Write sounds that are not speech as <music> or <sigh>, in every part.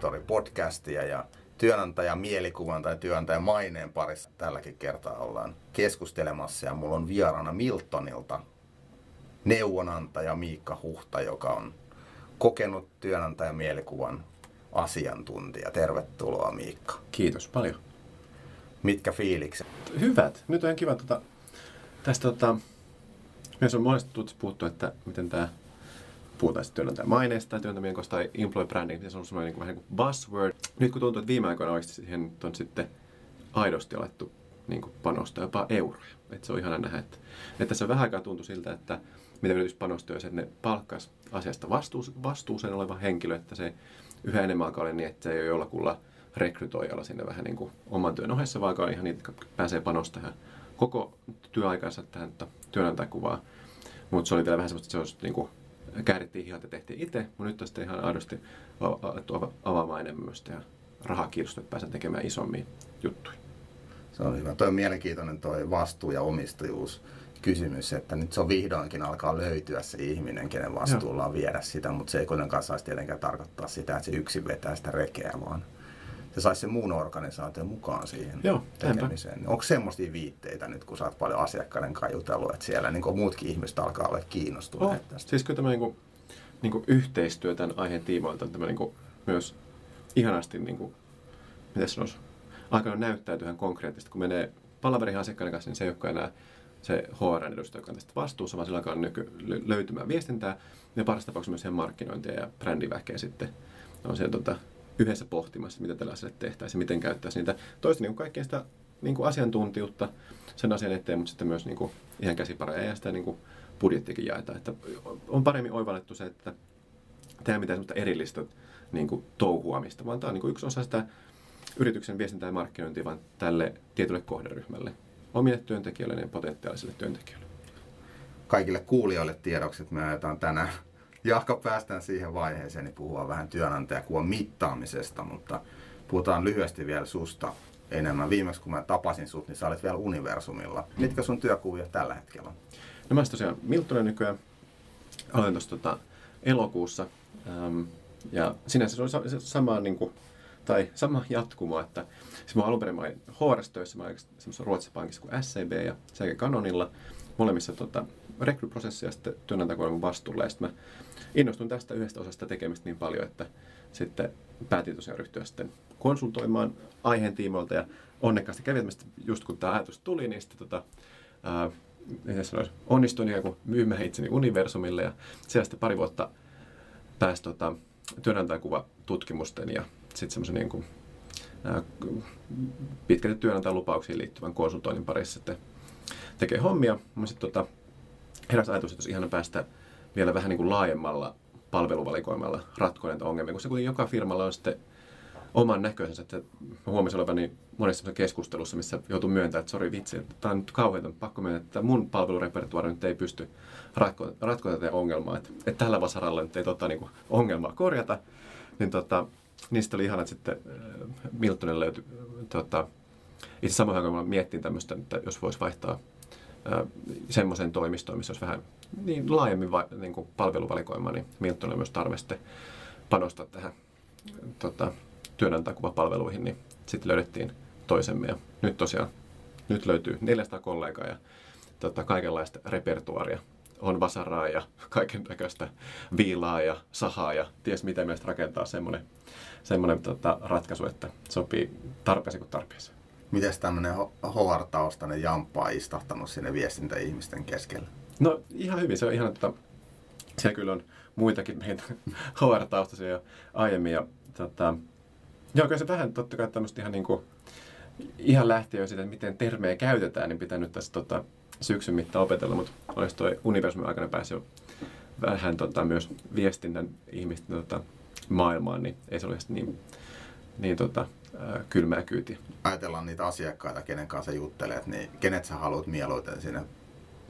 Kuuntelemaan Duunitori-podcastia ja työnantajan mielikuvan tai työnantajan maineen parissa tälläkin kertaa ollaan keskustelemassa ja mulla on vieraana Miltonilta neuvonantaja Miikka Huhta, joka on kokenut työnantajan mielikuvan asiantuntija. Tervetuloa Miikka. Kiitos paljon. Mitkä fiilikset? Hyvät. Nyt on kiva tuota, tästä tota, myös on monesti puhuttu, että miten tämä puhutaan sitten työnantajan maineesta tai työnantajan tai employee branding, niin se on semmoinen niin vähän niin kuin buzzword. Nyt kun tuntuu, että viime aikoina oikeasti siihen on sitten aidosti alettu niin kuin panostaa jopa euroja. Että se on ihana nähdä, että, että tässä vähän aikaa tuntui siltä, että mitä yritys panostaa, että ne palkkas asiasta vastuus, vastuuseen oleva henkilö, että se yhä enemmän alkaa niin, että se ei ole jollakulla rekrytoijalla sinne vähän niin kuin oman työn ohessa, vaan ihan niitä, jotka pääsee panostamaan koko työaikansa tähän työnantajakuvaan. Mutta se oli vielä vähän semmoista, että se olisi niin kuin käärittiin hihat ja tehtiin itse, mutta nyt sitten ihan aidosti avaamaan enemmän ja rahakirstu, että pääsen tekemään isommin juttuja. Se on hyvä. Toi on mielenkiintoinen toi vastuu ja omistajuus kysymys, että nyt se on vihdoinkin alkaa löytyä se ihminen, kenen vastuulla on viedä sitä, mutta se ei kuitenkaan saisi tietenkään tarkoittaa sitä, että se yksin vetää sitä rekeä, vaan se saisi sen muun organisaation mukaan siihen Joo, tekemiseen. Onko semmoisia viitteitä nyt, kun sä oot paljon asiakkaiden kanssa jutellut, että siellä niin muutkin ihmiset alkaa olla kiinnostuneet oh, tästä? Siis kyllä tämä niin kuin, niin kuin yhteistyö tämän aiheen tiimoilta on tämä niin kuin, myös ihanasti, niin kuin, miten sanoisi, alkanut näyttäytyä ihan konkreettisesti. Kun menee palaveriin asiakkaiden kanssa, niin se ei olekaan enää se HR-edustaja, joka on tästä vastuussa, vaan sillä alkaa nyky- löytymään viestintää ja parissa tapauksessa myös markkinointia ja brändiväkeä sitten on siellä tota, yhdessä pohtimassa, mitä tällä asialle tehtäisiin miten käyttäisiin niitä toista niin kaikkea sitä niin kuin asiantuntijuutta sen asian eteen, mutta sitten myös niin kuin ihan käsipareja ja sitä niin kuin budjettikin jaetaan. Että on paremmin oivallettu se, että tämä mitään erillistä niin kuin touhuamista, vaan tämä on niin kuin yksi osa sitä yrityksen viestintää ja markkinointia vaan tälle tietylle kohderyhmälle, omille työntekijöille ja potentiaalisille työntekijöille. Kaikille kuulijoille tiedoksi, että me ajetaan tänään Jahka päästään siihen vaiheeseen, niin puhua vähän työnantajakuvan mittaamisesta, mutta puhutaan lyhyesti vielä susta enemmän. Viimeksi kun mä tapasin sut, niin sä olet vielä Universumilla. Mitkä sun työkuvia tällä hetkellä on? No mä tosiaan Miltonen nykyään. Olen tuossa tota, elokuussa. Ähm, ja sinänsä se oli sama, niin kuin, tai sama jatkumo, että siis mä alun perin mä olin HR-töissä, mä olin semmoisessa Ruotsissa pankissa kuin SCB ja sen Canonilla. Molemmissa tota, rekryprosessia sitten työnantajakuoleman vastuulla. Ja sitten mä innostun tästä yhdestä osasta tekemistä niin paljon, että sitten päätin tosiaan ryhtyä sitten konsultoimaan aiheen tiimoilta ja onnekkaasti kävi, että just kun tämä ajatus tuli, niin sitten tota, ää, sanoisi, onnistuin niin myymään itseni universumille ja siellä sitten pari vuotta pääsi tota, työnantajakuvatutkimusten ja sitten semmoisen niin kuin, pitkälti työnantajan lupauksiin liittyvän konsultoinnin parissa sitten tekee hommia. Mä sitten tota, heräsi ajatus, että olisi ihana päästä vielä vähän niin kuin laajemmalla palveluvalikoimalla ratkoa näitä ongelmia, koska kuitenkin joka firmalla on sitten oman näköisensä. Että mä huomasin olevani monessa keskustelussa, missä joutuu myöntämään, että sori vitsi, että tämä on nyt kauhean pakko myöntää, että mun palvelurepertuaari nyt ei pysty ratkoa, tätä ongelmaa. Että, että tällä vasaralla nyt ei tota, niin kuin ongelmaa korjata. Niin, tota, niistä oli ihana, että sitten äh, Miltonen löytyi tota, itse samoin kun mä miettin tämmöistä, että jos voisi vaihtaa semmoisen toimistoon, missä olisi vähän niin laajemmin va, niin kuin palveluvalikoima, niin Milton on myös tarve sitten panostaa tähän tota, työnantakuvapalveluihin, niin sitten löydettiin toisemme ja nyt tosiaan nyt löytyy 400 kollegaa ja tota, kaikenlaista repertuaria. On vasaraa ja <laughs> kaiken näköistä viilaa ja sahaa ja ties mitä meistä rakentaa semmoinen, semmoinen tota, ratkaisu, että sopii tarpeeseen kuin tarpeeseen. Miten tämmöinen HR-taustainen jamppa on istahtanut sinne viestintäihmisten keskellä? No ihan hyvin. Se on ihan, tota, siellä kyllä on muitakin meitä <laughs> HR-taustaisia jo aiemmin. Ja, tota, joo, kyllä se vähän totta kai tämmöistä ihan, niin kuin, ihan lähti jo siitä, että miten termejä käytetään, niin pitää nyt tässä tota, syksyn mittaan opetella, mutta olisi tuo universumin aikana päässyt jo vähän tota, myös viestinnän ihmisten tota, maailmaan, niin ei se ole niin, niin tota, kylmää kyytiä. Ajatellaan niitä asiakkaita, kenen kanssa juttelet, niin kenet sä haluat mieluiten sinne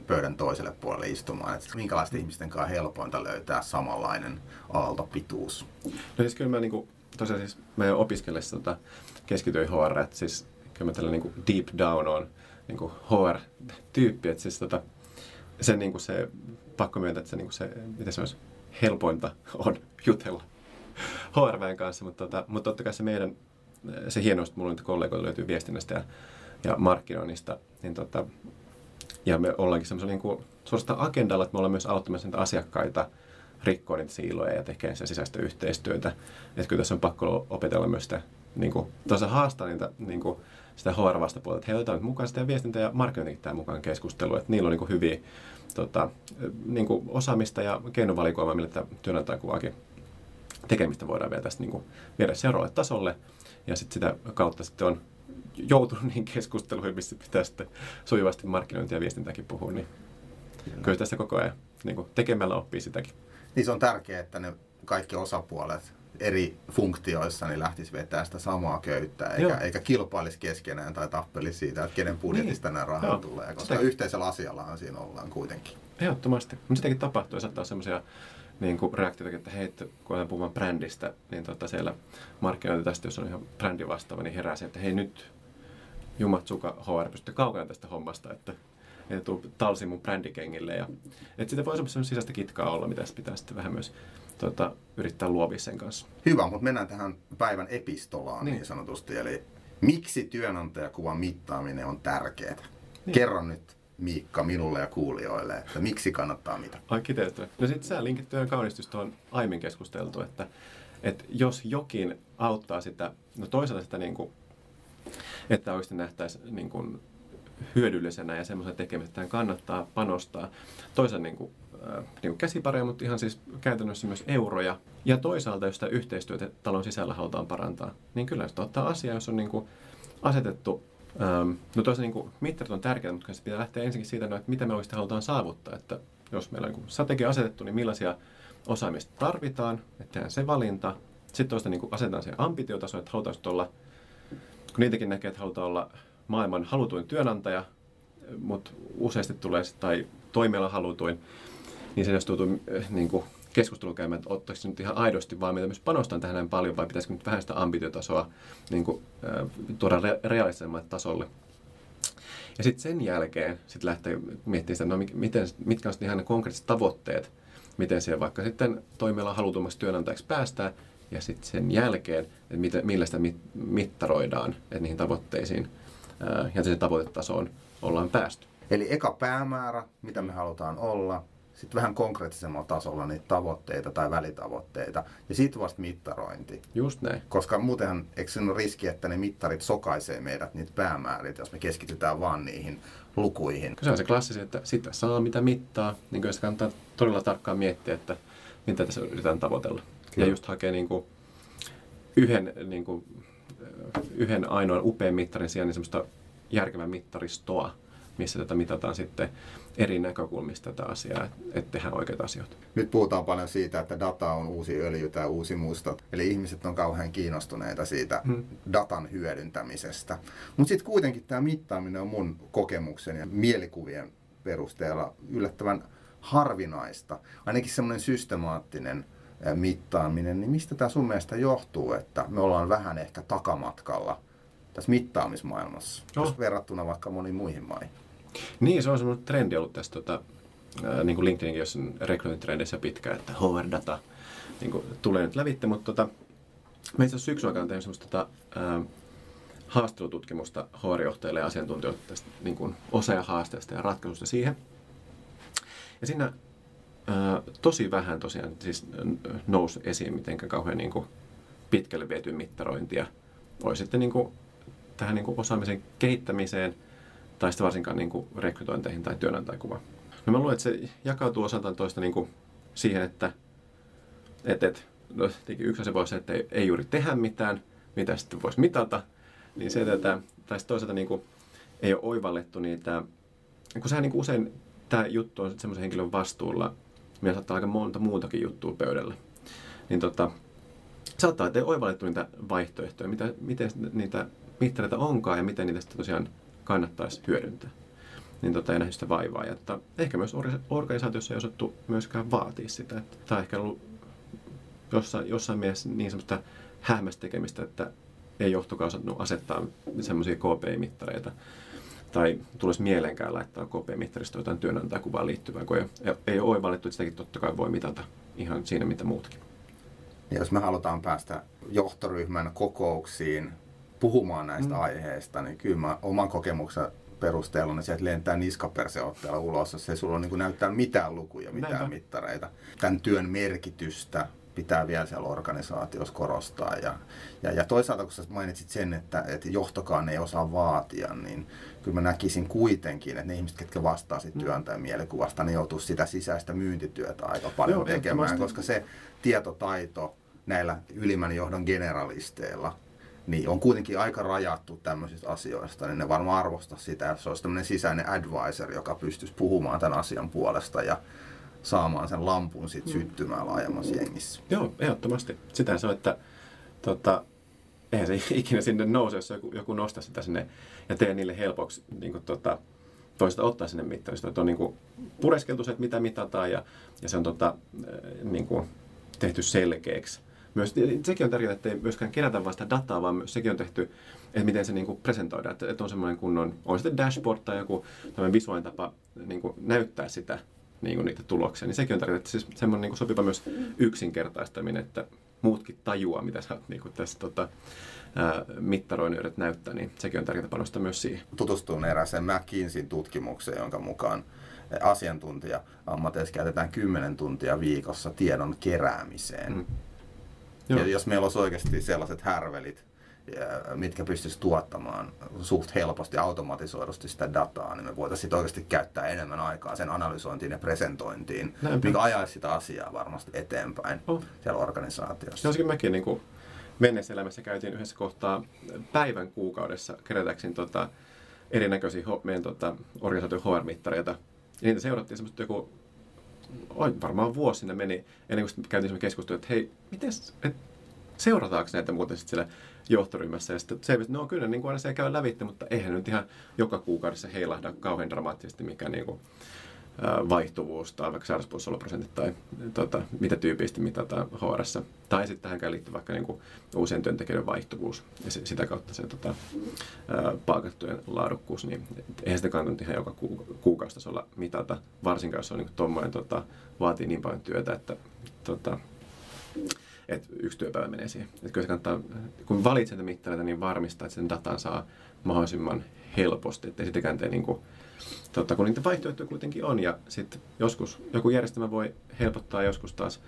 pöydän toiselle puolelle istumaan? Että minkälaisten ihmisten kanssa helpointa löytää samanlainen aaltopituus? No siis kyllä mä niin tosiaan siis meidän opiskellessa tota, keskityin HR, että siis kyllä mä tällä niin deep down on niin HR-tyyppi, että siis tota, se, niin se pakko myöntää, että se, niin se, miten se olisi, helpointa on jutella HRVn kanssa, mutta, tota, mutta totta kai se meidän, se hienous, että mulla nyt kollegoita löytyy viestinnästä ja, ja markkinoinnista, niin tota, ja me ollaankin semmoisella niin kuin, suorastaan agendalla, että me ollaan myös auttamassa niitä asiakkaita rikkoa niitä siiloja ja tekee sitä sisäistä yhteistyötä. Että kyllä tässä on pakko opetella myös sitä, niin kuin, haastaa niitä, niin kuin, sitä HR-vastapuolta, että he otetaan mukaan sitä viestintä ja markkinointikin tämän mukaan keskustelua, että niillä on niin kuin hyviä tota, niin kuin osaamista ja keinovalikoimaa, millä tämä työnantajakuvaakin tekemistä voidaan vielä tästä niin kuin, viedä seuraavalle tasolle. Ja sitten sitä kautta sitten on joutunut niin keskusteluihin, missä pitää sitten sujuvasti markkinointia ja viestintääkin puhua, niin kyllä, kyllä tässä koko ajan niin kuin tekemällä oppii sitäkin. Niin se on tärkeää, että ne kaikki osapuolet eri funktioissa niin lähtisi vetää sitä samaa köyttä, eikä, eikä kilpailisi keskenään tai tappelisi siitä, että kenen budjetista niin. nämä rahat Joo. tulee, koska Sitä... yhteisellä asiallahan siinä ollaan kuitenkin. Ehdottomasti. Mutta sitäkin tapahtuu, jos saattaa sellaisia niin kuin reaktioita, että hei, kun olen puhumaan brändistä, niin tota siellä markkinointi tästä, jos on ihan brändi vastaava, niin herää se, että hei nyt Jumat Suka HR pystyy kaukana tästä hommasta, että ei tuu talsi mun brändikengille. Ja, että sitä voi semmoista sisäistä kitkaa olla, mitä pitää sitten vähän myös tota, yrittää luovia sen kanssa. Hyvä, mutta mennään tähän päivän epistolaan niin, niin sanotusti. Eli miksi työnantajakuvan mittaaminen on tärkeää? Niin. Kerro nyt Miikka minulle ja kuulijoille, että miksi kannattaa mitata? Ai kiteytyä. No sitten sä linkit työn kaunistusta on aiemmin keskusteltu, että, että jos jokin auttaa sitä, no toisaalta sitä niin kuin, että oikeasti nähtäisiin niin kuin hyödyllisenä ja semmoisen tekemistä, että kannattaa panostaa. Toisaalta niin kuin, äh, niin kuin käsipareja, mutta ihan siis käytännössä myös euroja. Ja toisaalta, jos sitä yhteistyötä talon sisällä halutaan parantaa, niin kyllä sitä ottaa asia, jos on niin kuin asetettu Ähm, no toisaalta niin mittarit on tärkeitä, mutta se pitää lähteä ensinnäkin siitä, että mitä me oikeasti halutaan saavuttaa. Että jos meillä on niin strategia asetettu, niin millaisia osaamista tarvitaan, että tehdään se valinta. Sitten toista niin asetetaan se ambitiotaso, että halutaan olla, kun niitäkin näkee, että halutaan olla maailman halutuin työnantaja, mutta useasti tulee, tai toimiala halutuin, niin se jos tuntuu niin kuin keskustelun käymään, että ottaisi nyt ihan aidosti vaan mitä myös panostan tähän näin paljon, vai pitäisikö nyt vähän sitä ambitiotasoa niin kuin, äh, tuoda re- realistisemmalle tasolle. Ja sitten sen jälkeen sit lähtee miettimään sitä, no miten, mitkä on ihan ne konkreettiset tavoitteet, miten siellä vaikka sitten toimiala halutummaksi työnantajaksi päästään, ja sitten sen jälkeen, että miten, millä sitä mit, mittaroidaan, että niihin tavoitteisiin ää, ja sen tavoitetasoon ollaan päästy. Eli eka päämäärä, mitä me halutaan olla, sitten vähän konkreettisemmalla tasolla niitä tavoitteita tai välitavoitteita ja sitten vasta mittarointi. Just näin. Koska muutenhan, eikö se ole riski, että ne mittarit sokaisee meidät niitä päämääriä, jos me keskitytään vaan niihin lukuihin. Se on se klassisi, että sitä saa mitä mittaa, niin kyllä se kannattaa todella tarkkaan miettiä, että mitä tässä yritetään tavoitella. Kyllä. Ja just hakea niin kuin yhden, niin kuin, yhden ainoan upean mittarin sijaan niin semmoista järkevää mittaristoa, missä tätä mitataan sitten eri näkökulmista tätä asiaa, että tehdään oikeita asioita. Nyt puhutaan paljon siitä, että data on uusi öljy tai uusi musta. Eli ihmiset on kauhean kiinnostuneita siitä hmm. datan hyödyntämisestä. Mutta sitten kuitenkin tämä mittaaminen on mun kokemuksen ja mielikuvien perusteella yllättävän harvinaista. Ainakin semmoinen systemaattinen mittaaminen, niin mistä tämä sun mielestä johtuu, että me ollaan vähän ehkä takamatkalla tässä mittaamismaailmassa, oh. verrattuna vaikka moniin muihin maihin? Niin, se on semmoinen trendi ollut tässä tota, niin kuin LinkedInkin, jos on rekrytointitrendissä pitkä, että HR-data niin kuin, tulee nyt lävitte, mutta tota, me itse asiassa syksyn aikana tehnyt semmoista tota, ää, haastattelututkimusta HR-johtajille ja asiantuntijoille tästä niin kuin osa- ja haasteesta ja ratkaisusta siihen. Ja siinä ää, tosi vähän tosiaan siis nousi esiin mitenkään kauhean niin kuin, pitkälle viety mittarointia. Oli sitten niin kuin, tähän niin kuin, osaamisen kehittämiseen – tai sitten varsinkaan niin kuin rekrytointeihin tai työnantajakuvaan. No mä luulen, että se jakautuu osaltaan toista niin kuin siihen, että et, et, no, yksi asia voisi että ei, ei juuri tehdä mitään, mitä sitten voisi mitata, niin se, että, tai toisaalta niin kuin, ei ole oivallettu niitä, kun sehän niin kuin usein tämä juttu on semmoisen henkilön vastuulla, meillä saattaa aika monta muutakin juttua pöydällä, niin tota, saattaa, että ei oivallettu niitä vaihtoehtoja, mitä, miten niitä mittareita onkaan ja miten niitä sitten tosiaan kannattaisi hyödyntää. Niin tota, ei nähnyt sitä vaivaa. Ja että ehkä myös organisaatiossa ei osattu myöskään vaatia sitä. Että on ehkä ollut jossain, jossain mielessä niin semmoista hämmästä tekemistä, että ei johtokaan osannut asettaa semmoisia KPI-mittareita tai tulisi mieleenkään laittaa KP-mittarista jotain työnantajakuvaan liittyvää, kun ei, ei ole oivallettu, että sitäkin totta kai voi mitata ihan siinä mitä muutakin. niin jos me halutaan päästä johtoryhmän kokouksiin puhumaan näistä mm. aiheista, niin kyllä mä oman kokemuksen perusteella, niin sieltä lentää niskaperseotteella ulos, jos ei sulla niin näyttää mitään lukuja, mitään Näinpä. mittareita. Tämän työn merkitystä pitää vielä siellä organisaatiossa korostaa. Ja, ja, ja toisaalta, kun sä mainitsit sen, että, että johtokaan ei osaa vaatia, niin kyllä mä näkisin kuitenkin, että ne ihmiset, ketkä vastaa sit mm. työntäjän mielikuvasta, ne joutuu sitä sisäistä myyntityötä aika paljon Joo, tekemään, koska se tietotaito näillä ylimmän johdon generalisteilla niin on kuitenkin aika rajattu tämmöisistä asioista, niin ne varmaan arvostaa sitä, että se olisi tämmöinen sisäinen advisor, joka pystyisi puhumaan tämän asian puolesta ja saamaan sen lampun sit mm. syttymään laajemmassa jengissä. Joo, ehdottomasti. Sitä se on, että tota, eihän se <laughs> ikinä sinne nouse, jos joku, joku nostaa sitä sinne ja tee niille helpoksi niin kuin, tota, toista ottaa sinne mittarista. Että on niin kuin, pureskeltu se, että mitä mitataan ja, ja se on tota, niin kuin, tehty selkeäksi. Myös, sekin on tärkeää, että ei myöskään kerätä vain sitä dataa, vaan myös sekin on tehty, että miten se niin kuin presentoidaan. Että, että on semmoinen kunnon, on sitten dashboard tai joku visuaalinen tapa niin kuin näyttää sitä niin kuin niitä tuloksia, niin sekin on tärkeää, että siis semmoinen niin kuin sopiva myös yksinkertaistaminen, että muutkin tajua, mitä sä oot niin kuin tässä tota, mittaroinnin näyttää, niin sekin on tärkeää panostaa myös siihen. Tutustuin erääseen McKinseyin tutkimukseen, jonka mukaan asiantuntija ammateissa käytetään 10 tuntia viikossa tiedon keräämiseen. Mm. Ja jos meillä olisi oikeasti sellaiset härvelit, mitkä pystyisi tuottamaan suht helposti automatisoidusti sitä dataa, niin me voitaisiin oikeasti käyttää enemmän aikaa sen analysointiin ja presentointiin, Näinpä. mikä ajaisi sitä asiaa varmasti eteenpäin oh. siellä organisaatiossa. Joskin mekin niin kuin menneessä elämässä käytiin yhdessä kohtaa päivän kuukaudessa kerätäkseni tota, erinäköisiä meidän tota, organisaation HR-mittareita. Ja niitä seurattiin semmoista joku, varmaan vuosi sinne meni, ennen kuin käytiin semmoinen keskustelu, että hei, miten, et, seurataanko näitä muuten sitten siellä johtoryhmässä. Ja sitten selvisi, että no kyllä niin kuin aina se käy lävitte, mutta eihän nyt ihan joka kuukaudessa heilahda kauhean dramaattisesti mikä niin kuin, vaihtuvuus tai vaikka sairauspoissaoloprosentit tai tota, mitä tyypillisesti mitataan hr Tai sitten tähän liittyy vaikka niin kuin uusien työntekijöiden vaihtuvuus ja se, sitä kautta se tota, palkattujen laadukkuus, niin eihän sitä kannata ihan joka kuukaustasolla mitata, varsinkaan jos on niin tuommoinen tota, vaatii niin paljon työtä, että tota, että yksi työpäivä menee siihen. Että kyllä se kannattaa, kun valitset mittareita, niin varmistaa, että sen datan saa mahdollisimman helposti, ettei sitäkään tee niin kuin, totta, kun niitä vaihtoehtoja kuitenkin on ja sitten joskus joku järjestelmä voi helpottaa joskus taas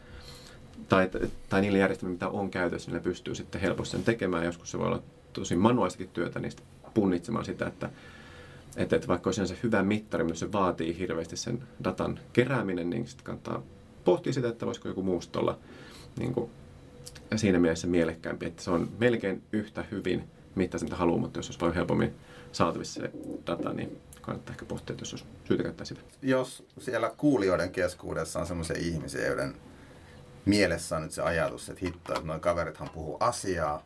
tai, tai niillä järjestelmillä, mitä on käytössä, niillä pystyy sitten helposti sen tekemään. Joskus se voi olla tosi manuaalistakin työtä, niin punnitsemaan sitä, että, että, että vaikka olisi se hyvä mittari, mutta se vaatii hirveästi sen datan kerääminen, niin sitten kannattaa pohtia sitä, että voisiko joku muusta olla niin kuin siinä mielessä mielekkäämpi, että se on melkein yhtä hyvin mittaisen mitä haluaa, mutta jos olisi paljon helpommin saatavissa se data, niin kannattaa ehkä pohtia, että jos olisi syytä käyttää sitä. Jos siellä kuulijoiden keskuudessa on sellaisia ihmisiä, joiden mielessä on nyt se ajatus, että hitto, että noin kaverithan puhuu asiaa,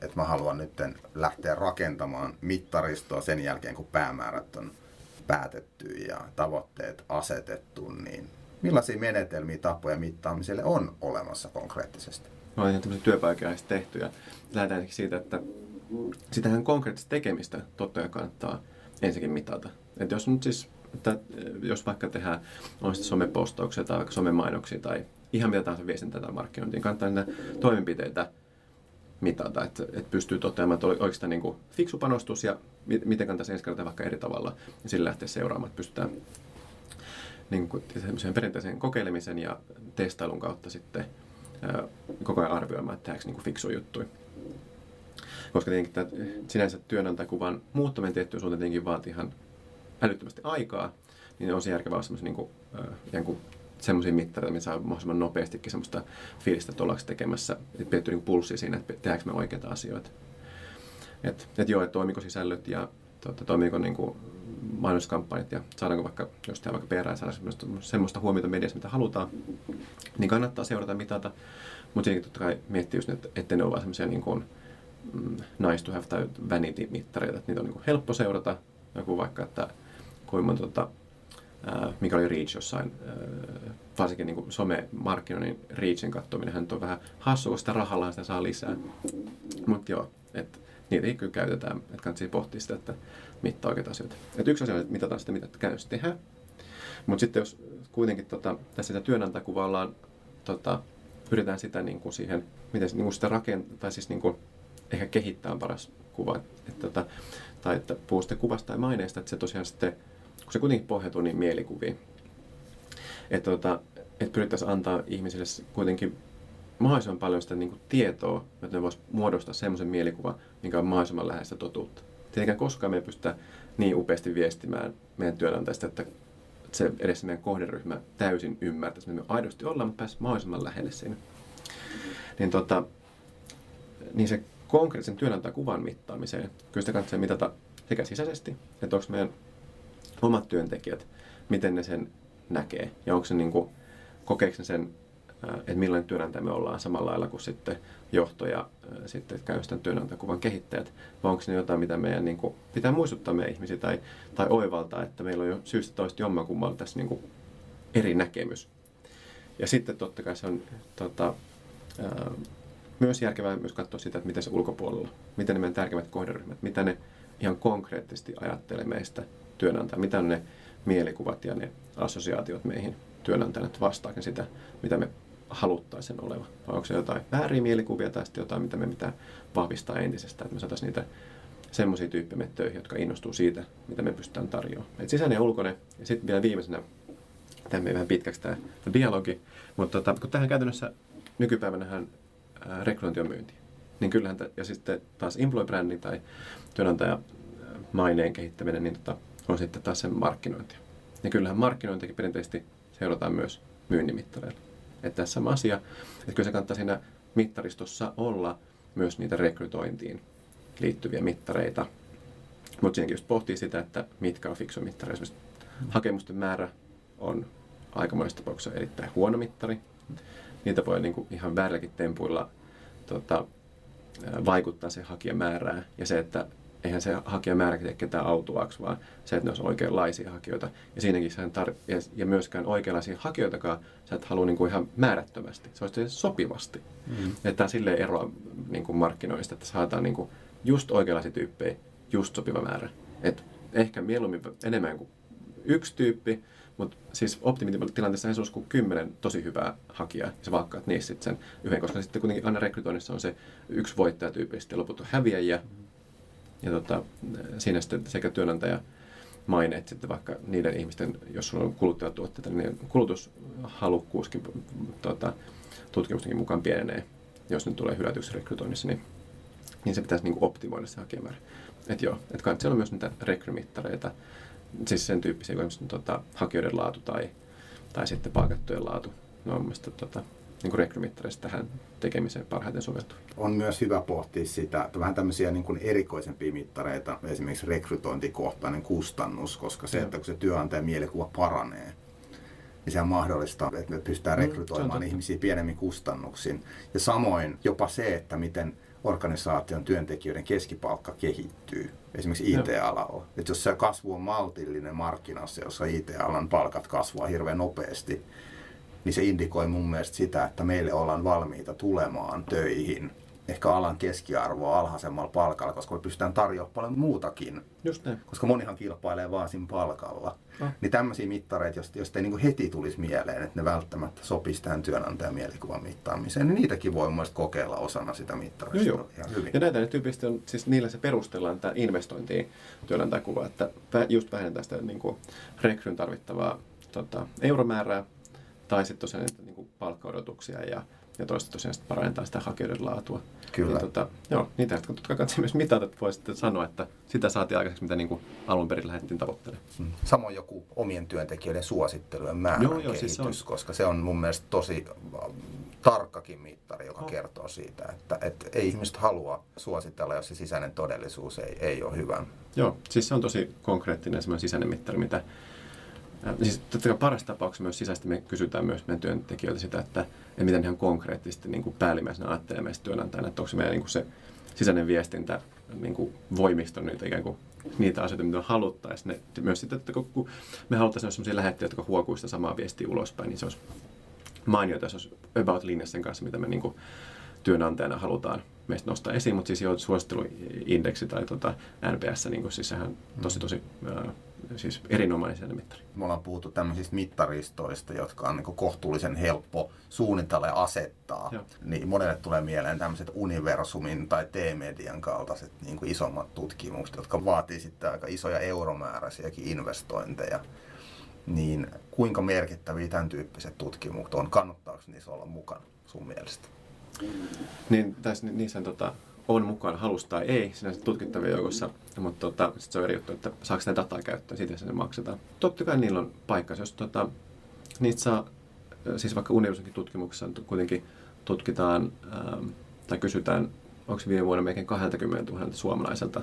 että mä haluan nyt lähteä rakentamaan mittaristoa sen jälkeen, kun päämäärät on päätetty ja tavoitteet asetettu, niin millaisia menetelmiä, tapoja mittaamiselle on olemassa konkreettisesti? Mä olen tämmöisen työpaikan tehty ja lähdetään siitä, että sitähän konkreettista tekemistä totta kai kannattaa ensinnäkin mitata. Että jos nyt siis, että jos vaikka tehdään on sitten somepostauksia tai vaikka somemainoksia tai ihan mitä tahansa viestintää tai markkinointia, niin kannattaa näitä toimenpiteitä mitata, että, että pystyy toteamaan, että oikeastaan niin kuin fiksu panostus ja miten kannattaisi ensi kertaa vaikka eri tavalla ja sillä lähteä seuraamaan, että pystytään niin kuin perinteisen kokeilemisen ja testailun kautta sitten koko ajan arvioimaan, että tehdäänkö niin fiksu juttuja. Koska tietenkin tämä sinänsä työnantajakuvan muuttaminen tiettyyn suuntaan tietenkin vaatii ihan älyttömästi aikaa, niin on se järkevää olla semmoisia niin kuin, semmoisia mittareita, missä saa mahdollisimman nopeastikin semmoista fiilistä, että ollaanko tekemässä, että pidetty niin pulssia siinä, että tehdäänkö me oikeita asioita. Että et joo, että toimiko sisällöt ja tuota, toimiiko niin kuin mainoskampanjat ja saadaanko vaikka, jos tehdään vaikka PR saada semmoista, semmoista huomiota mediassa, mitä halutaan, niin kannattaa seurata mitata. Mutta siinäkin totta kai miettii just, että ettei ne ole vaan semmoisia niin kuin, nice to have tai vanity-mittareita, että niitä on niin helppo seurata. Joku vaikka, että kuinka tota, mikä oli Reach jossain, varsinkin niin some-markkinoinnin Reachin katsominen, hän on vähän hassu, kun sitä rahalla sitä saa lisää. Mutta joo, että niitä ei kyllä käytetään, että kannattaa pohtia sitä, että mittaa oikeita asioita. Et yksi asia on, että mitataan sitä, mitä käytännössä tehdään. Mutta sitten jos kuitenkin tota, tässä sitä työnantajakuvaa ollaan tota, pyritään sitä niin kuin siihen, miten niin kuin sitä rakentaa, tai siis niin kuin, ehkä kehittää on paras kuva, että, että, tai että puhuu sitten kuvasta tai maineesta, että se tosiaan sitten, kun se kuitenkin pohjautuu niin mielikuviin, että, tota, että pyrittäisiin antaa ihmisille kuitenkin mahdollisimman paljon sitä niin kuin tietoa, että ne voisivat muodostaa semmoisen mielikuvan, mikä on mahdollisimman läheistä totuutta. Tietenkään koskaan me ei pystytä niin upeasti viestimään meidän työnantajista, että se edes meidän kohderyhmä täysin ymmärtäisi, että me aidosti ollaan, mutta pääsisi mahdollisimman lähelle siinä. Niin, tota, niin se konkreettisen työnantajakuvan mittaamiseen, kyllä sitä kannattaa mitata sekä sisäisesti, että onko meidän omat työntekijät, miten ne sen näkee, ja onko se niin kuin, kokeeko ne sen että millainen työnantaja me ollaan samalla lailla kuin sitten johto ja sitten käy sitten työnantajakuvan kehittäjät, vai onko ne jotain, mitä meidän niin kuin, pitää muistuttaa meidän ihmisiä tai, tai oivaltaa, että meillä on jo syystä toista jommankummalla tässä niin kuin, eri näkemys. Ja sitten totta kai se on tota, ää, myös järkevää myös katsoa sitä, että miten se ulkopuolella, miten ne meidän tärkeimmät kohderyhmät, mitä ne ihan konkreettisesti ajattelee meistä työnantaja, mitä on ne mielikuvat ja ne assosiaatiot meihin työnantajana, että vastaakin sitä, mitä me haluttaisiin oleva. Vai onko se jotain vääriä mielikuvia tai sitten jotain, mitä me pitää vahvistaa entisestä, että me saataisiin niitä semmoisia tyyppejä töihin, jotka innostuu siitä, mitä me pystytään tarjoamaan. Et sisäinen ja ulkoinen. Ja sitten vielä viimeisenä, tämä vähän pitkäksi tämä dialogi, mutta tota, kun tähän käytännössä nykypäivänähän rekrytointi on myynti. Niin kyllähän, t- ja sitten taas employee-brändi tai työnantaja maineen kehittäminen, niin tota, on sitten taas sen markkinointi. Ja kyllähän markkinointikin perinteisesti seurataan myös myynnimittareilla. Että tässä on asia, että kyllä se kannattaa siinä mittaristossa olla myös niitä rekrytointiin liittyviä mittareita. Mutta siinäkin just pohtii sitä, että mitkä on fiksu mittari. Esimerkiksi hakemusten määrä on aika monessa tapauksessa erittäin huono mittari. Niitä voi niin kuin ihan väärälläkin tempuilla tota, vaikuttaa se hakijamäärään. Ja se, että eihän se hakijamäärä tee ketään autuaksi, vaan se, että ne olisi oikeanlaisia hakijoita. Ja siinäkin sen tar- ja, ja myöskään oikeanlaisia hakijoitakaan sä et halua niin kuin ihan määrättömästi. Se olisi sopivasti. Mm. Että silleen eroa niin kuin markkinoista, että saadaan niin kuin just oikeanlaisia tyyppejä, just sopiva määrä. Et ehkä mieluummin enemmän kuin yksi tyyppi, mutta siis optimitilanteessa se olisi kuin kymmenen tosi hyvää hakijaa, ja sä valkkaat niistä sitten sen yhden, koska sitten kuitenkin aina rekrytoinnissa on se yksi voittajatyyppi, ja sitten loput on häviäjiä, ja tota, siinä sitten sekä työnantaja maineet sitten vaikka niiden ihmisten, jos sulla on kuluttajatuotteita, niin kulutushalukkuuskin tota, tutkimustenkin mukaan pienenee, jos nyt tulee hylätyksi rekrytoinnissa, niin, niin se pitäisi niin optimoida se hakijamäärä. Että joo, että kannattaa olla myös niitä rekrymittareita, siis sen tyyppisiä kuin tota, hakijoiden laatu tai, tai sitten palkattujen laatu. Ne on mielestäni tota, niin rekrymittareista tähän tekemiseen parhaiten soveltuu. On myös hyvä pohtia sitä, että vähän tämmöisiä niin kuin erikoisempia mittareita, esimerkiksi rekrytointikohtainen kustannus, koska se, että kun se työnantajan mielikuva paranee, niin sehän mahdollistaa, että me pystytään mm, rekrytoimaan mm, ihmisiä pienemmin kustannuksin. Ja samoin jopa se, että miten organisaation työntekijöiden keskipalkka kehittyy, esimerkiksi IT-alalla. Että jos se kasvu on maltillinen markkinassa, jossa IT-alan palkat kasvaa hirveän nopeasti, niin se indikoi mun mielestä sitä, että meille ollaan valmiita tulemaan töihin ehkä alan keskiarvoa alhaisemmalla palkalla, koska me pystytään tarjoamaan paljon muutakin. Just näin. Koska monihan kilpailee vaan siinä palkalla. Ah. Niin tämmöisiä mittareita, jos, jos ei niin heti tulisi mieleen, että ne välttämättä sopisi tähän työnantajan mielikuvan mittaamiseen, niin niitäkin voi mun kokeilla osana sitä mittarista joo, joo. ihan hyvin. Ja näitä tyypillisesti on, siis niillä se perustellaan tämä investointiin työnantajakuva, että just vähennetään sitä niin kuin rekryn tarvittavaa tota, euromäärää, tai sitten tosiaan niitä niin palkkaodotuksia ja, ja toista tosiaan sitten parannetaan sitä hakijoiden laatua. Kyllä. Niin, tota, joo, niitä, jotka totta kai myös mitata, että voi sitten sanoa, että sitä saatiin aikaiseksi, mitä niin kuin alun perin lähdettiin tavoittelemaan. Mm. Samoin joku omien työntekijöiden suosittelujen määrän joo, joo, kehitys, siis se on... koska se on mun mielestä tosi äh, tarkkakin mittari, joka oh. kertoo siitä, että, että ei ihmiset halua suositella, jos se sisäinen todellisuus ei, ei ole hyvä. Joo, siis se on tosi konkreettinen semmoinen sisäinen mittari, mitä Siis totta kai parasta tapauksessa myös sisäisesti me kysytään myös meidän työntekijöiltä sitä, että, että miten ihan konkreettisesti niin kuin päällimmäisenä ajattelee meistä työnantajana, että onko se meidän niin kuin se sisäinen viestintä niin kuin voimisto niitä ikään kuin niitä asioita, mitä haluttaisiin. Myös sitten, että kun me haluttaisiin olla sellaisia lähettäjiä, jotka huokuu sitä samaa viestiä ulospäin, niin se olisi mainiota, se olisi about linjassa sen kanssa, mitä me niin kuin työnantajana halutaan meistä nostaa esiin, mutta siis jo suositteluindeksi tai tota NPS, niin kuin, siis sehän tosi tosi ää, siis erinomainen mittari. Me ollaan puhuttu tämmöisistä mittaristoista, jotka on niin kohtuullisen helppo suunnitella ja asettaa. Joo. Niin monelle tulee mieleen tämmöiset universumin tai T-median kaltaiset niin kuin isommat tutkimukset, jotka vaatii sitten aika isoja euromääräisiäkin investointeja. Niin kuinka merkittäviä tämän tyyppiset tutkimukset on? Kannattaako niissä olla mukana sun mielestä? Niin, tässä, niissä tota, on mukana halusta tai ei sinänsä tutkittavien joukossa, mutta tota, sit se on eri juttu, että saako sitä dataa käyttöön, siitä se maksetaan. Totta kai niillä on paikka, jos tota, niitä saa, siis vaikka Universumin tutkimuksessa kuitenkin tutkitaan ähm, tai kysytään, onko viime vuonna melkein 20 000 suomalaiselta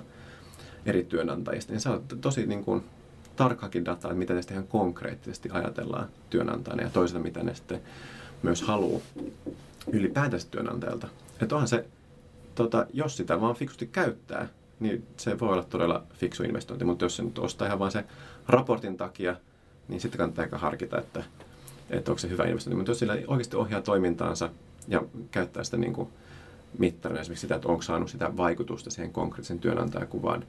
eri työnantajista, niin on tosi niin kuin, tarkkakin dataa, että mitä ne sitten ihan konkreettisesti ajatellaan työnantajana ja toisaalta mitä ne sitten myös haluaa ylipäätänsä työnantajalta. Että onhan se tota, jos sitä vaan fiksusti käyttää, niin se voi olla todella fiksu investointi, mutta jos se nyt ostaa ihan vain se raportin takia, niin sitten kannattaa ehkä harkita, että, että onko se hyvä investointi. Mutta jos sillä oikeasti ohjaa toimintaansa ja käyttää sitä niin kuin mittarina esimerkiksi sitä, että onko saanut sitä vaikutusta siihen konkreettisen työnantajakuvaan,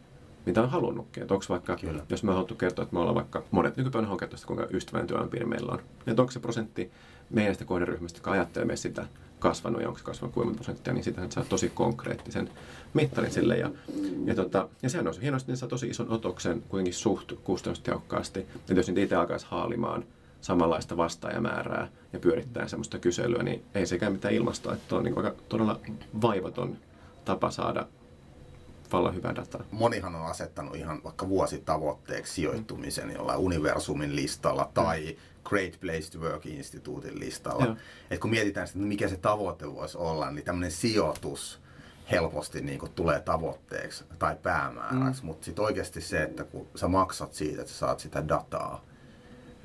mitä on halunnutkin. Että onko vaikka, Kyllä. jos me haluttu kertoa, että me ollaan vaikka, monet nykypäivänä haluaa kertoa kuinka ystävän työnanpiiri meillä on. Että onko se prosentti meidän sitä kohderyhmästä, joka ajattelee sitä kasvanut ja onko se kasvanut kuinka prosenttia, niin sitä saa tosi konkreettisen mittarin sille. Ja, ja, tota, ja sehän on hienosti, niin saa tosi ison otoksen kuitenkin suht kustannustehokkaasti. Että jos niitä itse alkaisi haalimaan samanlaista vastaajamäärää ja pyörittää semmoista kyselyä, niin ei sekään mitään ilmastoa. Että on niin aika todella vaivaton tapa saada vallan hyvää dataa. Monihan on asettanut ihan vaikka vuositavoitteeksi sijoittumisen jollain universumin listalla tai Great Place to Work instituutin listalla. Et kun mietitään sitä, mikä se tavoite voisi olla, niin tämmöinen sijoitus helposti niin kuin tulee tavoitteeksi tai päämääräksi. Mm. Mutta sitten oikeasti se, että kun sä maksat siitä, että sä saat sitä dataa,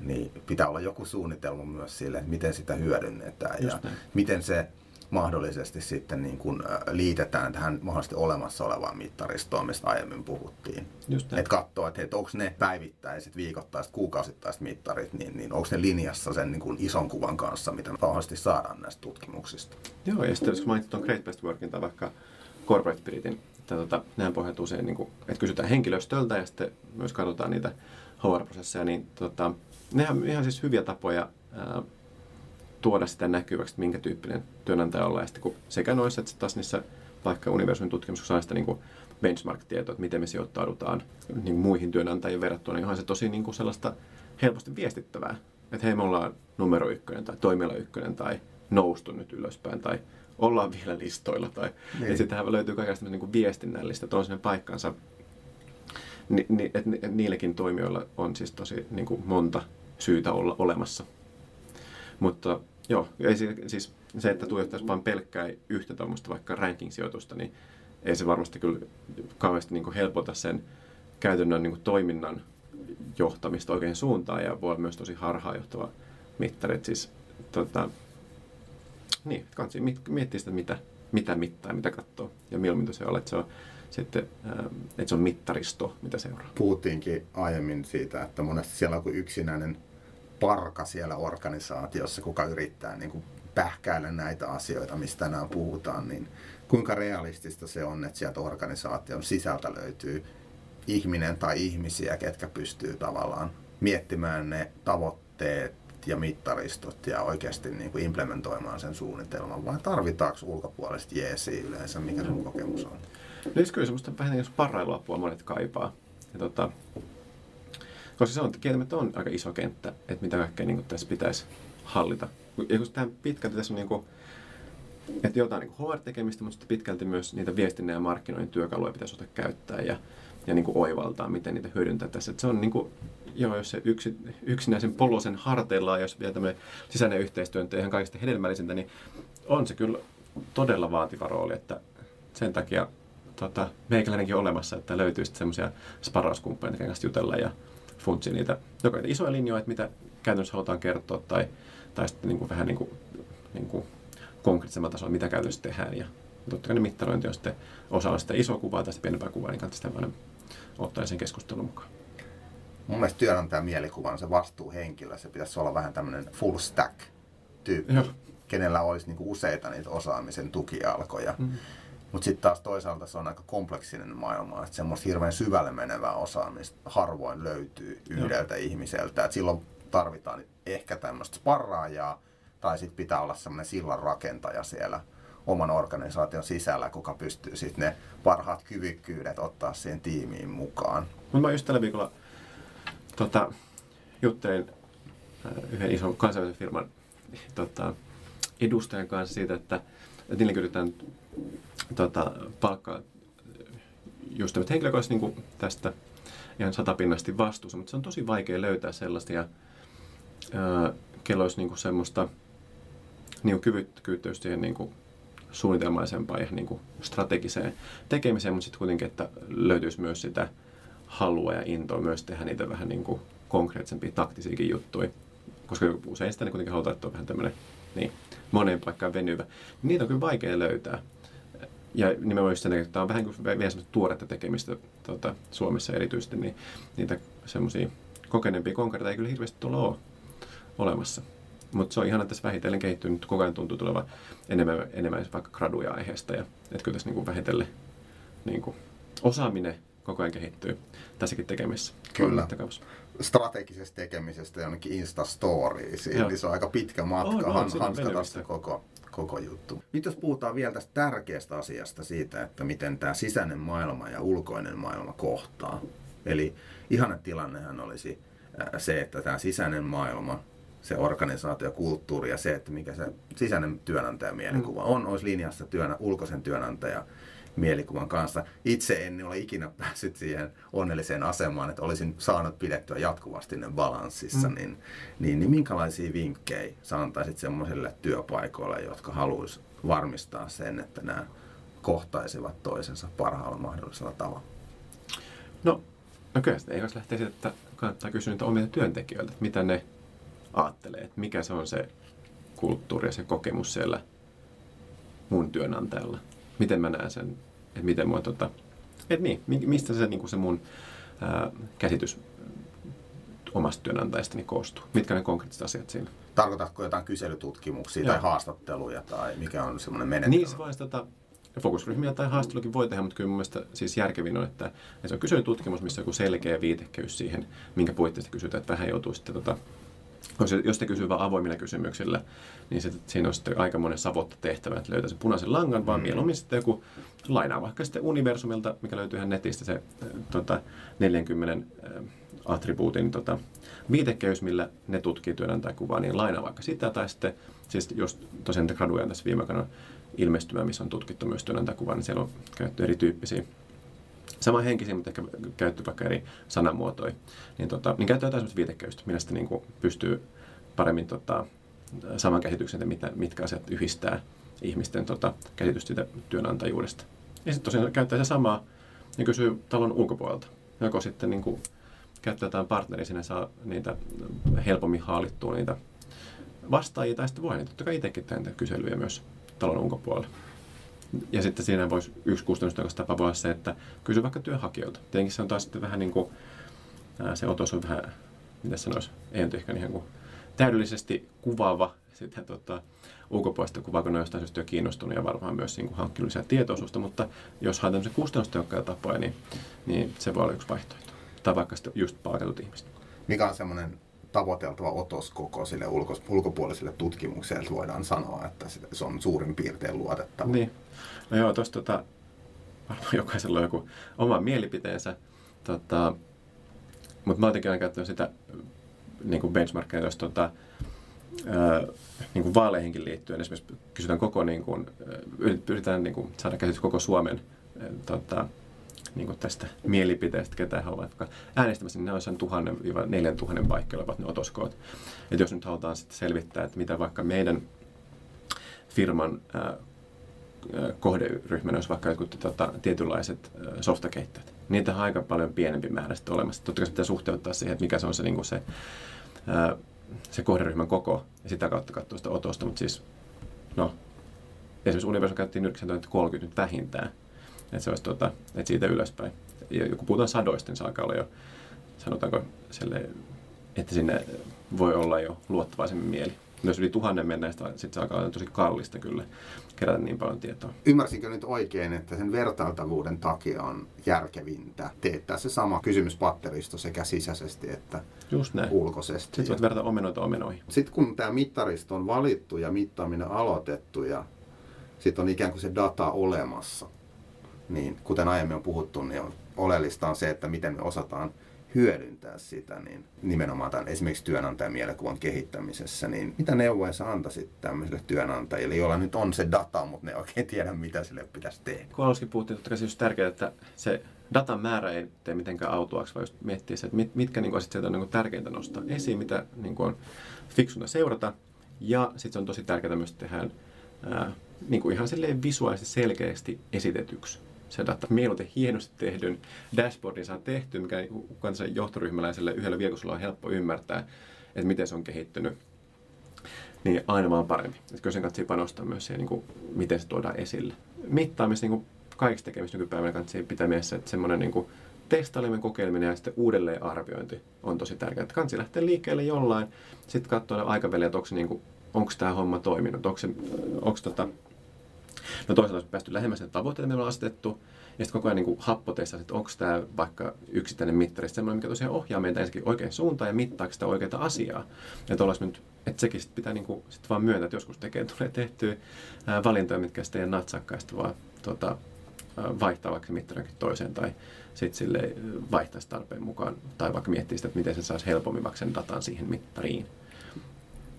niin pitää olla joku suunnitelma myös sille, että miten sitä hyödynnetään Just ja näin. miten se mahdollisesti sitten niin kuin liitetään tähän mahdollisesti olemassa olevaan mittaristoon, mistä aiemmin puhuttiin. Että katsoo, että, että onko ne päivittäiset, viikoittaiset, kuukausittaiset mittarit, niin, niin onko ne linjassa sen niin kuin ison kuvan kanssa, mitä mahdollisesti saadaan näistä tutkimuksista. Joo, ja sitten jos mainitsit tuon Great Best Workin tai vaikka Corporate Spiritin, että tota, nämä pohjautuu usein, niin kuin, että kysytään henkilöstöltä ja sitten myös katsotaan niitä HR-prosesseja, niin tota, nehän ihan siis hyviä tapoja ää, tuoda sitä näkyväksi, että minkä tyyppinen työnantaja ollaan. Ja sitten kun sekä noissa että taas niissä vaikka universumin tutkimuksessa saa sitä niin benchmark-tietoa, että miten me sijoittaudutaan niin muihin työnantajiin verrattuna, niin onhan se tosi niin kuin sellaista helposti viestittävää. Että hei, me ollaan numero ykkönen tai toimiala ykkönen tai noustu nyt ylöspäin tai ollaan vielä listoilla. Tai, niin. sittenhän löytyy kaikenlaista niin viestinnällistä, että on sinne paikkansa. Ni, ni, että niillekin toimijoilla on siis tosi niin kuin monta syytä olla olemassa. Mutta Joo, ei siis se, että tuijottaisi vain pelkkää yhtä tuommoista vaikka ranking-sijoitusta, niin ei se varmasti kyllä kauheasti niin helpota sen käytännön niin toiminnan johtamista oikein suuntaan ja voi olla myös tosi harhaanjohtava mittari. Siis, tota, niin, kansi miettiä sitä, mitä, mitä mittaa mitä katsoo ja milloin se on, että se on sitten, että se on mittaristo, mitä seuraa. Puhuttiinkin aiemmin siitä, että monesti siellä on kuin yksinäinen parka siellä organisaatiossa, kuka yrittää niin kuin pähkäillä näitä asioita, mistä tänään puhutaan, niin kuinka realistista se on, että sieltä organisaation sisältä löytyy ihminen tai ihmisiä, ketkä pystyy tavallaan miettimään ne tavoitteet ja mittaristot ja oikeasti niin kuin implementoimaan sen suunnitelman, vai tarvitaanko ulkopuolista jeesiä yleensä, mikä sun kokemus on? No kyllä semmoista vähän niin parailuapua monet kaipaa. Ja tota, koska se on, kieltämättä on aika iso kenttä, että mitä kaikkea niin tässä pitäisi hallita. Ja kun tähän pitkälti tässä on niin kuin, että jotain niin HR-tekemistä, mutta sitten pitkälti myös niitä viestinnän ja markkinoinnin työkaluja pitäisi ottaa käyttää ja, ja niin kuin oivaltaa, miten niitä hyödyntää tässä. Että se on niin kuin, joo, jos se yksi, yksinäisen polosen harteilla, jos vielä tämmöinen sisäinen yhteistyö on ihan kaikista hedelmällisintä, niin on se kyllä todella vaativa rooli, että sen takia tota, meikäläinenkin olemassa, että löytyy sitten semmoisia sparrauskumppaneita, kanssa jutella ja funtsi niitä joko niitä isoja linjoja, että mitä käytännössä halutaan kertoa, tai, tai sitten niin kuin vähän niin kuin, niin kuin konkreettisemmalla tasolla, mitä käytännössä tehdään. Ja totta kai ne mittarointi on sitten osa on sitä isoa kuvaa tai sitä pienempää kuvaa, niin kannattaa sitä ottaa sen keskustelun mukaan. Mun mielestä työnantajan mielikuva on se vastuuhenkilö. Se pitäisi olla vähän tämmöinen full stack tyyppi, Joo. kenellä olisi niinku useita niitä osaamisen tukialkoja. Mm. Mutta sitten taas toisaalta se on aika kompleksinen maailma, että semmoista hirveän syvälle menevää osaamista harvoin löytyy yhdeltä Joo. ihmiseltä. Et silloin tarvitaan ehkä tämmöistä sparraajaa, tai sitten pitää olla semmoinen sillan rakentaja siellä oman organisaation sisällä, kuka pystyy sitten ne parhaat kyvykkyydet ottaa siihen tiimiin mukaan. Mutta mä just tällä viikolla tota, juttelin äh, yhden ison kansainvälisen firman tota, edustajan kanssa siitä, että, että niille yritetään tota, palkkaa just tämmöistä henkilöä, niin tästä ihan satapinnasti vastuussa, mutta se on tosi vaikea löytää sellaista ja kello olisi niin semmoista niin kyvykkyyttä just siihen niin kuin suunnitelmaisempaan ja niin kuin strategiseen tekemiseen, mutta sitten kuitenkin, että löytyisi myös sitä halua ja intoa myös tehdä niitä vähän niin kuin konkreettisempia taktisiakin juttuja. Koska usein sitä niin kuitenkin halutaan, että on vähän tämmöinen niin, moneen paikkaan venyvä. Niitä on kyllä vaikea löytää. Ja nimenomaan sen että tämä on vähän kuin vielä semmoista tuoretta tekemistä tuota, Suomessa erityisesti, niin niitä semmoisia kokeneempia konkreetteja ei kyllä hirveästi tule ole olemassa. Mutta se on ihan tässä vähitellen kehittynyt, koko ajan tuntuu tulevan enemmän, enemmän vaikka graduja aiheesta. Ja, että kyllä tässä niin vähitellen niin kuin osaaminen koko ajan kehittyy tässäkin tekemisessä. Kyllä. Strategisesta tekemisestä jonnekin Instastoriesiin, niin se on aika pitkä matka oh, no, hanskata se koko, koko juttu. Nyt jos puhutaan vielä tästä tärkeästä asiasta siitä, että miten tämä sisäinen maailma ja ulkoinen maailma kohtaa. Eli ihana tilannehan olisi se, että tämä sisäinen maailma se organisaatio, kulttuuri ja se, että mikä se sisäinen työnantajamielikuvaa mm. on, olisi linjassa työnä, ulkoisen työnantaja mielikuvan kanssa. Itse en ole ikinä päässyt siihen onnelliseen asemaan, että olisin saanut pidettyä jatkuvasti ne balanssissa, mm. niin, niin, niin minkälaisia vinkkejä sä antaisit semmoisille työpaikoille, jotka haluaisi varmistaa sen, että nämä kohtaisivat toisensa parhaalla mahdollisella tavalla? No, no kyllä sitä ei lähteä siitä, että kannattaa kysyä niitä omia työntekijöiltä, että mitä ne ajattelee, että mikä se on se kulttuuri ja se kokemus siellä mun työnantajalla. Miten mä näen sen, että miten mua tota, että niin, mistä se, niin se mun ää, käsitys omasta työnantajastani koostuu? Mitkä ne konkreettiset asiat siinä? Tarkoitatko jotain kyselytutkimuksia Joo. tai haastatteluja tai mikä on semmoinen menetelmä? Niin, se voisi tota, fokusryhmiä tai haastattelukin voi tehdä, mutta kyllä mun mielestä siis järkevin on, että, että se on kyselytutkimus, missä on joku selkeä viitekeys siihen, minkä puitteista kysytään, että vähän joutuu sitten tota, jos te kysyy vain avoimilla kysymyksillä, niin se, siinä on sitten aika monen savotta tehtävä, että löytää sen punaisen langan, vaan mm. mieluummin sitten joku lainaa vaikka sitten Universumilta, mikä löytyy ihan netistä, se äh, tota, 40 äh, attribuutin tota, viitekeys, millä ne tutkii työnantajakuvaa, niin lainaa vaikka sitä, tai sitten, siis jos tosiaan graduja tässä viime aikoina ilmestymä, missä on tutkittu myös työnantajakuvaa, niin siellä on käytetty erityyppisiä henkisiä, mutta ehkä käytetty vaikka eri sanamuotoja, niin, tota, niin käyttää jotain sellaista viitekehystä, millä sitten niin pystyy paremmin tota, saman käsityksen, että mitä, mitkä asiat yhdistää ihmisten tota, käsitystä siitä työnantajuudesta. Ja sitten tosiaan käyttää se samaa ja kysyy talon ulkopuolelta. Joko sitten niin kuin, käyttää jotain partneria, sinne saa niitä helpommin haalittua niitä vastaajia, tai sitten voi niitä totta kai itsekin tehdä kyselyjä myös talon ulkopuolella. Ja sitten siinä voisi yksi kustannustehokas tapa voi olla se, että kysy vaikka työnhakijoilta. Tietenkin se on taas sitten vähän niin kuin, se otos on vähän, mitä sanoisi, ei nyt ehkä ihan kuin täydellisesti kuvaava sitä tota, ulkopuolista kuvaa, kun ne on jostain syystä jo kiinnostunut ja varmaan myös niin hankkinut lisää tietoisuutta, mutta jos haetaan tämmöisiä kustannustehokkaita tapoja, niin, niin se voi olla yksi vaihtoehto. Tai vaikka sitten just palkatut ihmiset. Mikä on semmoinen tavoiteltava otos koko sille ulko, ulkopuoliselle tutkimukselle, että voidaan sanoa, että se on suurin piirtein luotettava. Niin. No joo, tuossa tota, varmaan jokaisella on joku oma mielipiteensä, tota, mutta mä oon käyttänyt sitä niin kuin benchmarkkeja, jos tota, niin vaaleihinkin liittyen esimerkiksi kysytään koko, niin kuin, pyritään niin kuin, saada käsitys koko Suomen tota, niin kuin tästä mielipiteestä, ketä he ovat äänestämässä, niin ne on sen tuhannen neljän tuhannen paikkeilla ovat ne otoskoot. Et jos nyt halutaan sitten selvittää, että mitä vaikka meidän firman ää, kohderyhmänä olisi vaikka jotkut tota, tietynlaiset softakeittiöt. Niitä on aika paljon pienempi määrä sitten olemassa. Totta kai pitää suhteuttaa siihen, että mikä se on se, niin kuin se, ää, se kohderyhmän koko ja sitä kautta katsoa sitä otosta. Mutta siis, no, esimerkiksi Universal käytti 30 nyt vähintään että se olisi tuota, että siitä ylöspäin. Ja kun puhutaan sadoista, niin se alkaa olla jo, sanotaanko, selle, että sinne voi olla jo luottavaisemmin mieli. jos yli tuhannen mennään, sitten se alkaa olla tosi kallista kyllä kerätä niin paljon tietoa. Ymmärsinkö nyt oikein, että sen vertailtavuuden takia on järkevintä teettää se sama kysymyspatteristo sekä sisäisesti että Just näin. ulkoisesti? Sitten voit verrata omenoita omenoihin. Sitten kun tämä mittaristo on valittu ja mittaaminen aloitettu ja sitten on ikään kuin se data olemassa, niin kuten aiemmin on puhuttu, niin on oleellista on se, että miten me osataan hyödyntää sitä, niin nimenomaan tämän esimerkiksi työnantajan mielikuvan kehittämisessä, niin mitä neuvoja sä antaisit tämmöisille työnantajille, joilla nyt on se data, mutta ne oikein tiedä, mitä sille pitäisi tehdä? Kun aluskin puhuttiin, kai se just tärkeää, että se datan määrä ei tee mitenkään autuaksi, vaan just miettiä se, että mit, mitkä niin kuin, sieltä on niin tärkeintä nostaa esiin, mitä niin kuin, on fiksunta seurata. Ja sitten se on tosi tärkeää myös tehdä ää, niin kuin ihan silleen visuaalisesti selkeästi esitetyksi se data mieluiten hienosti tehdyn dashboardin saa tehty, mikä kansan johtoryhmäläiselle yhdellä viikolla on helppo ymmärtää, että miten se on kehittynyt, niin aina vaan parempi. Että kyllä sen kannattaa panostaa myös siihen, niin kuin, miten se tuodaan esille. Mittaamista niin kaikista tekemistä nykypäivänä kannattaa pitää mielessä, että semmoinen niin testaileminen, kokeileminen ja sitten uudelleen arviointi on tosi tärkeää. Että kansi lähtee liikkeelle jollain, sitten katsoa aikaväliä, että onko, niin onko tämä homma toiminut, onko, se, onko tota, No toisaalta olisi päästy lähemmäs ne tavoitteita, mitä on asetettu, ja sitten koko ajan niin happoteissa, että onko tämä vaikka yksittäinen mittari semmoinen, mikä tosiaan ohjaa meitä ensinnäkin oikein suuntaan ja mittaako sitä oikeaa asiaa. Ja nyt, että sekin sit pitää niin kuin, sit vaan myöntää, että joskus tekee, <laughs> tulee tehtyä ää, valintoja, mitkä sitten ei natsakkaista, vaan tota, vaihtaa vaikka mittarinkin toiseen tai sitten sille vaihtaisi tarpeen mukaan tai vaikka miettii sitä, että miten se saisi helpommin vaikka sen datan siihen mittariin.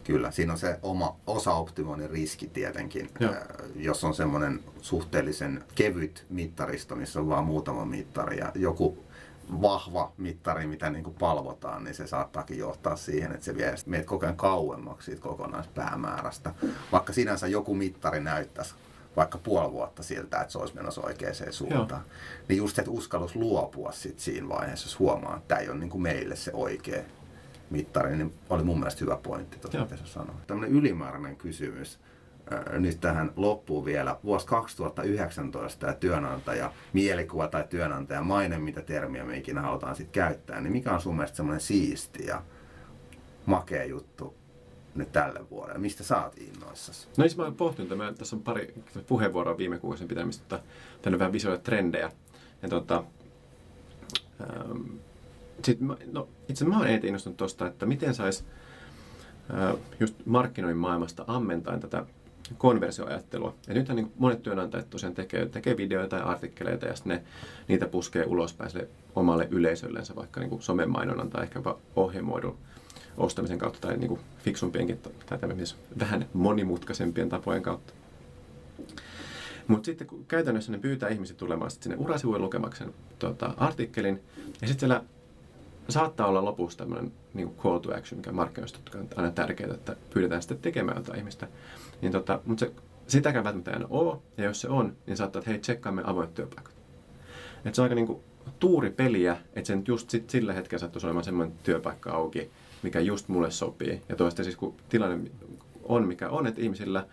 Kyllä, siinä on se oma osaoptimoinnin riski tietenkin. Joo. Jos on semmoinen suhteellisen kevyt mittaristo, missä on vain muutama mittari ja joku vahva mittari, mitä niin kuin palvotaan, niin se saattaakin johtaa siihen, että se vie meitä koko ajan kauemmaksi siitä kokonaispäämäärästä. Vaikka sinänsä joku mittari näyttäisi vaikka puoli vuotta siltä, että se olisi menossa oikeaan suuntaan. Joo. Niin just se, että uskallus luopua sit siinä vaiheessa, jos huomaa, että tämä ei ole niin kuin meille se oikea mittari, niin oli mun mielestä hyvä pointti, tuota, mitä sä sanoit. Tämmöinen ylimääräinen kysymys nyt tähän loppuun vielä. Vuosi 2019 ja työnantaja, mielikuva tai työnantaja maine, mitä termiä me ikinä halutaan sitten käyttää, niin mikä on sun mielestä semmoinen siisti ja makea juttu nyt tälle vuodelle? Mistä sä oot innoissasi? No siis mä oon pohtinut, että tässä on pari puheenvuoroa viime kuukausien pitämistä, tänne vähän visuaalisia trendejä. Ja tota, ähm, sitten, no, itse mä oon eniten innostunut tuosta, että miten saisi just markkinoinnin maailmasta ammentaen tätä konversioajattelua. Ja nythän niin monet työnantajat tosiaan tekee, tekee videoita tai artikkeleita ja sitten ne, niitä puskee ulospäin sille omalle yleisöllensä, vaikka niin somen mainonnan tai ehkä jopa ohjelmoidun ostamisen kautta tai niin fiksumpienkin tai vähän monimutkaisempien tapojen kautta. Mutta sitten kun käytännössä ne pyytää ihmiset tulemaan sinne urasivuille lukemaksen tota, artikkelin, ja sitten siellä saattaa olla lopussa tämmöinen niin call to action, mikä markkinoista on aina tärkeää, että pyydetään sitten tekemään jotain ihmistä. Niin tota, mutta se, sitäkään välttämättä aina ole, ja jos se on, niin saattaa, että hei, tsekkaamme avoimet työpaikat. Et se on aika niin kuin tuuri peliä, että sen just sit sillä hetkellä sattuisi olemaan semmoinen työpaikka auki, mikä just mulle sopii. Ja toista siis kun tilanne on mikä on, että ihmisillä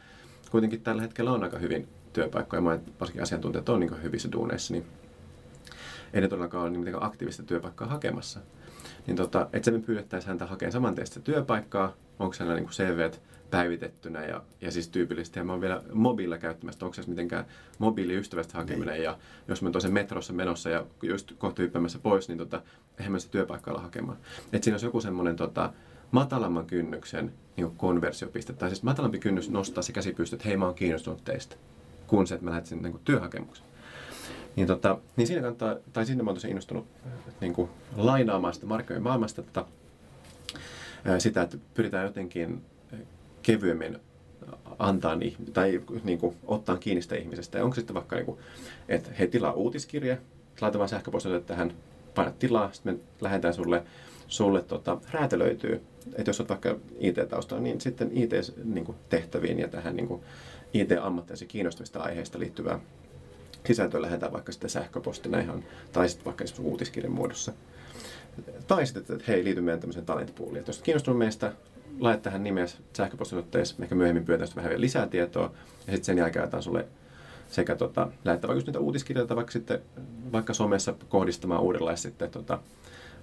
kuitenkin tällä hetkellä on aika hyvin työpaikkoja, ja varsinkin asiantuntijat on niin hyvissä duuneissa, niin ei ne todellakaan ole niin aktiivista työpaikkaa hakemassa niin tota, että se me pyydettäisiin häntä hakemaan saman teistä työpaikkaa, onko hänellä niin CV päivitettynä ja, ja siis tyypillisesti. Ja mä oon vielä mobiilla käyttämässä, onko se mitenkään mobiiliystävästä hakeminen. Niin. Ja jos mä toisen metrossa menossa ja just kohta hyppäämässä pois, niin tota, eihän mä se työpaikalla hakemaan. Että siinä olisi joku semmoinen tota, matalamman kynnyksen niin konversiopiste. Tai siis matalampi kynnys nostaa se käsi pystyyn, että hei mä oon kiinnostunut teistä, kun se, että mä lähtisin niin työhakemuksen. Niin, tota, niin siinä kannattaa, tai sinne mä oon innostunut niin kuin lainaamaan sitä markkinoiden maailmasta tota, sitä, että pyritään jotenkin kevyemmin antaa tai niin kuin, ottaa kiinni sitä ihmisestä. Ja onko sitten vaikka, niin kuin, että he tilaa uutiskirje, laita vaan sähköpostille tähän, paina tilaa, sitten me lähetään sulle, sulle tota, räätälöityy. Että jos olet vaikka IT-taustalla, niin sitten IT-tehtäviin ja tähän niin IT-ammattilaisiin kiinnostavista aiheista liittyvää sisältöä lähetään vaikka sitten sähköpostina ihan, tai sitten vaikka esimerkiksi uutiskirjan muodossa. Tai sitten, että hei, liity meidän tämmöiseen talentpooliin. Että jos kiinnostunut meistä, laita tähän nimessä sähköpostinotteessa, ehkä myöhemmin pyydetään vähän vielä lisää tietoa, ja sitten sen jälkeen laitetaan sulle sekä tota, lähettää vaikka niitä uutiskirjoja, vaikka sitten vaikka somessa kohdistamaan uudenlaista sitten tota,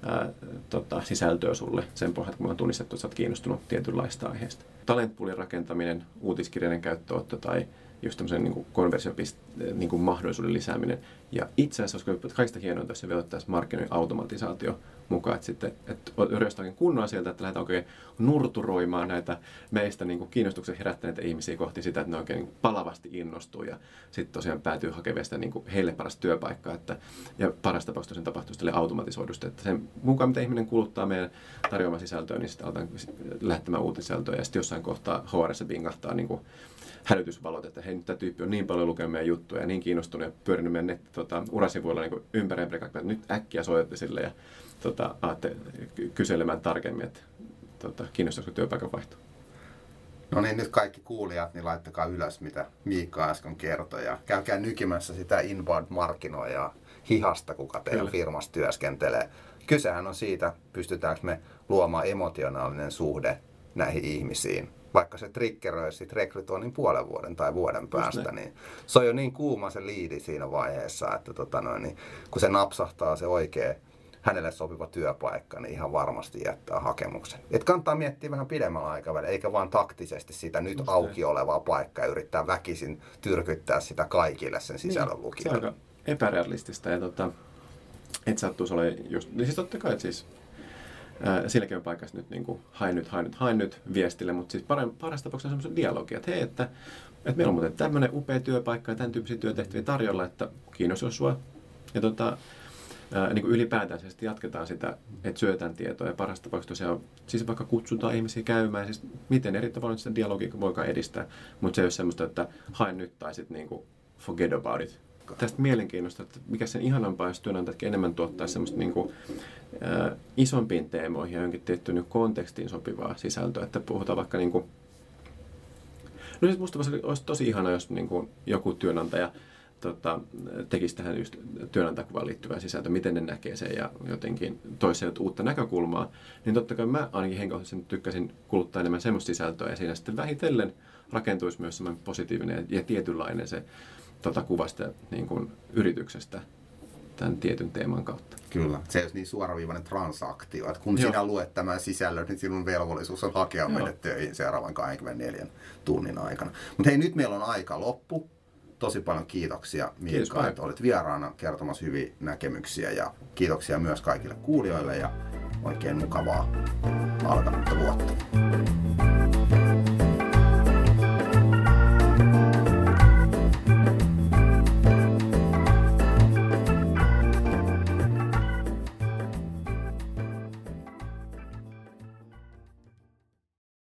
ää, tota, sisältöä sulle sen pohjalta, kun me on tunnistettu, että sä oot kiinnostunut tietynlaista aiheesta. Talentpoolin rakentaminen, uutiskirjojen käyttöotto tai just tämmöisen niin konversiopiste- niin kuin mahdollisuuden lisääminen. Ja itse asiassa olisiko kaikista hienointa, jos se vedottaisiin markkinoinnin automatisaatio mukaan, että sitten että kunnolla sieltä, että lähdetään oikein nurturoimaan näitä meistä niin kuin kiinnostuksen herättäneitä ihmisiä kohti sitä, että ne oikein niin palavasti innostuu ja sitten tosiaan päätyy hakemaan sitä niin kuin heille parasta työpaikkaa. Että, ja paras tapauksessa sen tapahtuu sitten automatisoidusti, että sen mukaan mitä ihminen kuluttaa meidän tarjoamaa sisältöä, niin sitten aletaan lähettämään uutisisältöä ja sitten jossain kohtaa HRS bingahtaa niin kuin hälytysvalot, että hei, nyt tämä tyyppi on niin paljon lukenut meidän juttuja ja niin kiinnostunut ja pyörinyt meidän net, tota, urasivuilla niin ympäri että nyt äkkiä soitatte sille ja tota, aatte kyselemään tarkemmin, että tota, kiinnostaisiko työpaikan vaihto. No niin, nyt kaikki kuulijat, niin laittakaa ylös, mitä Miikka äsken kertoi. Ja käykää nykimässä sitä inbound-markkinoijaa hihasta, kuka teidän Kyllä. firmassa työskentelee. Kysehän on siitä, pystytäänkö me luomaan emotionaalinen suhde näihin ihmisiin vaikka se triggeröisi sit rekrytoinnin puolen vuoden tai vuoden päästä, niin se on jo niin kuuma se liidi siinä vaiheessa, että tota noin, niin kun se napsahtaa se oikea hänelle sopiva työpaikka, niin ihan varmasti jättää hakemuksen. Et kannattaa miettiä vähän pidemmällä aikavälillä, eikä vaan taktisesti sitä nyt Just auki olevaa paikkaa ja yrittää väkisin tyrkyttää sitä kaikille sen niin, sisällön niin, lukijoille. Se on aika epärealistista ja tota, et sattuisi olemaan just, niin siis totta kai, että siis silläkin on paikassa nyt niin kuin, hain nyt, hain nyt, hain nyt viestille, mutta siis parasta tapauksessa on semmoisen dialogia, että hei, että, että meillä on muuten tämmöinen upea työpaikka ja tämän tyyppisiä työtehtäviä tarjolla, että kiinnostaa sua. Ja tota, niin kuin ylipäätään siis jatketaan sitä, että syötään tietoa. Ja parasta tapauksessa tosiaan, siis vaikka kutsutaan ihmisiä käymään, siis miten eri tavalla sitä dialogia voikaan edistää, mutta se ei ole semmoista, että hain nyt tai sitten niin forget about it, tästä mielenkiinnosta, että mikä sen ihanampaa, jos työnantajat enemmän tuottaa semmoista niin kuin, ää, isompiin teemoihin ja jonkin tiettyyn niin kontekstiin sopivaa sisältöä, että puhutaan vaikka niin kuin, No siis musta olisi tosi ihana, jos niin kuin joku työnantaja tota, tekisi tähän just työnantajakuvaan liittyvää sisältöä, miten ne näkee sen ja jotenkin toisi uutta näkökulmaa, niin totta kai mä ainakin henkilökohtaisesti tykkäsin kuluttaa enemmän semmoista sisältöä ja siinä sitten vähitellen rakentuisi myös semmoinen positiivinen ja tietynlainen se tota kuvasta niin kuin yrityksestä tämän tietyn teeman kautta. Kyllä, se ei ole niin suoraviivainen transaktio, että kun Joo. sinä luet tämän sisällön, niin sinun velvollisuus on hakea meille töihin seuraavan 24 tunnin aikana. Mutta hei, nyt meillä on aika loppu. Tosi paljon kiitoksia Miikka, että olit vieraana kertomassa hyviä näkemyksiä ja kiitoksia myös kaikille kuulijoille ja oikein mukavaa alkanutta vuotta.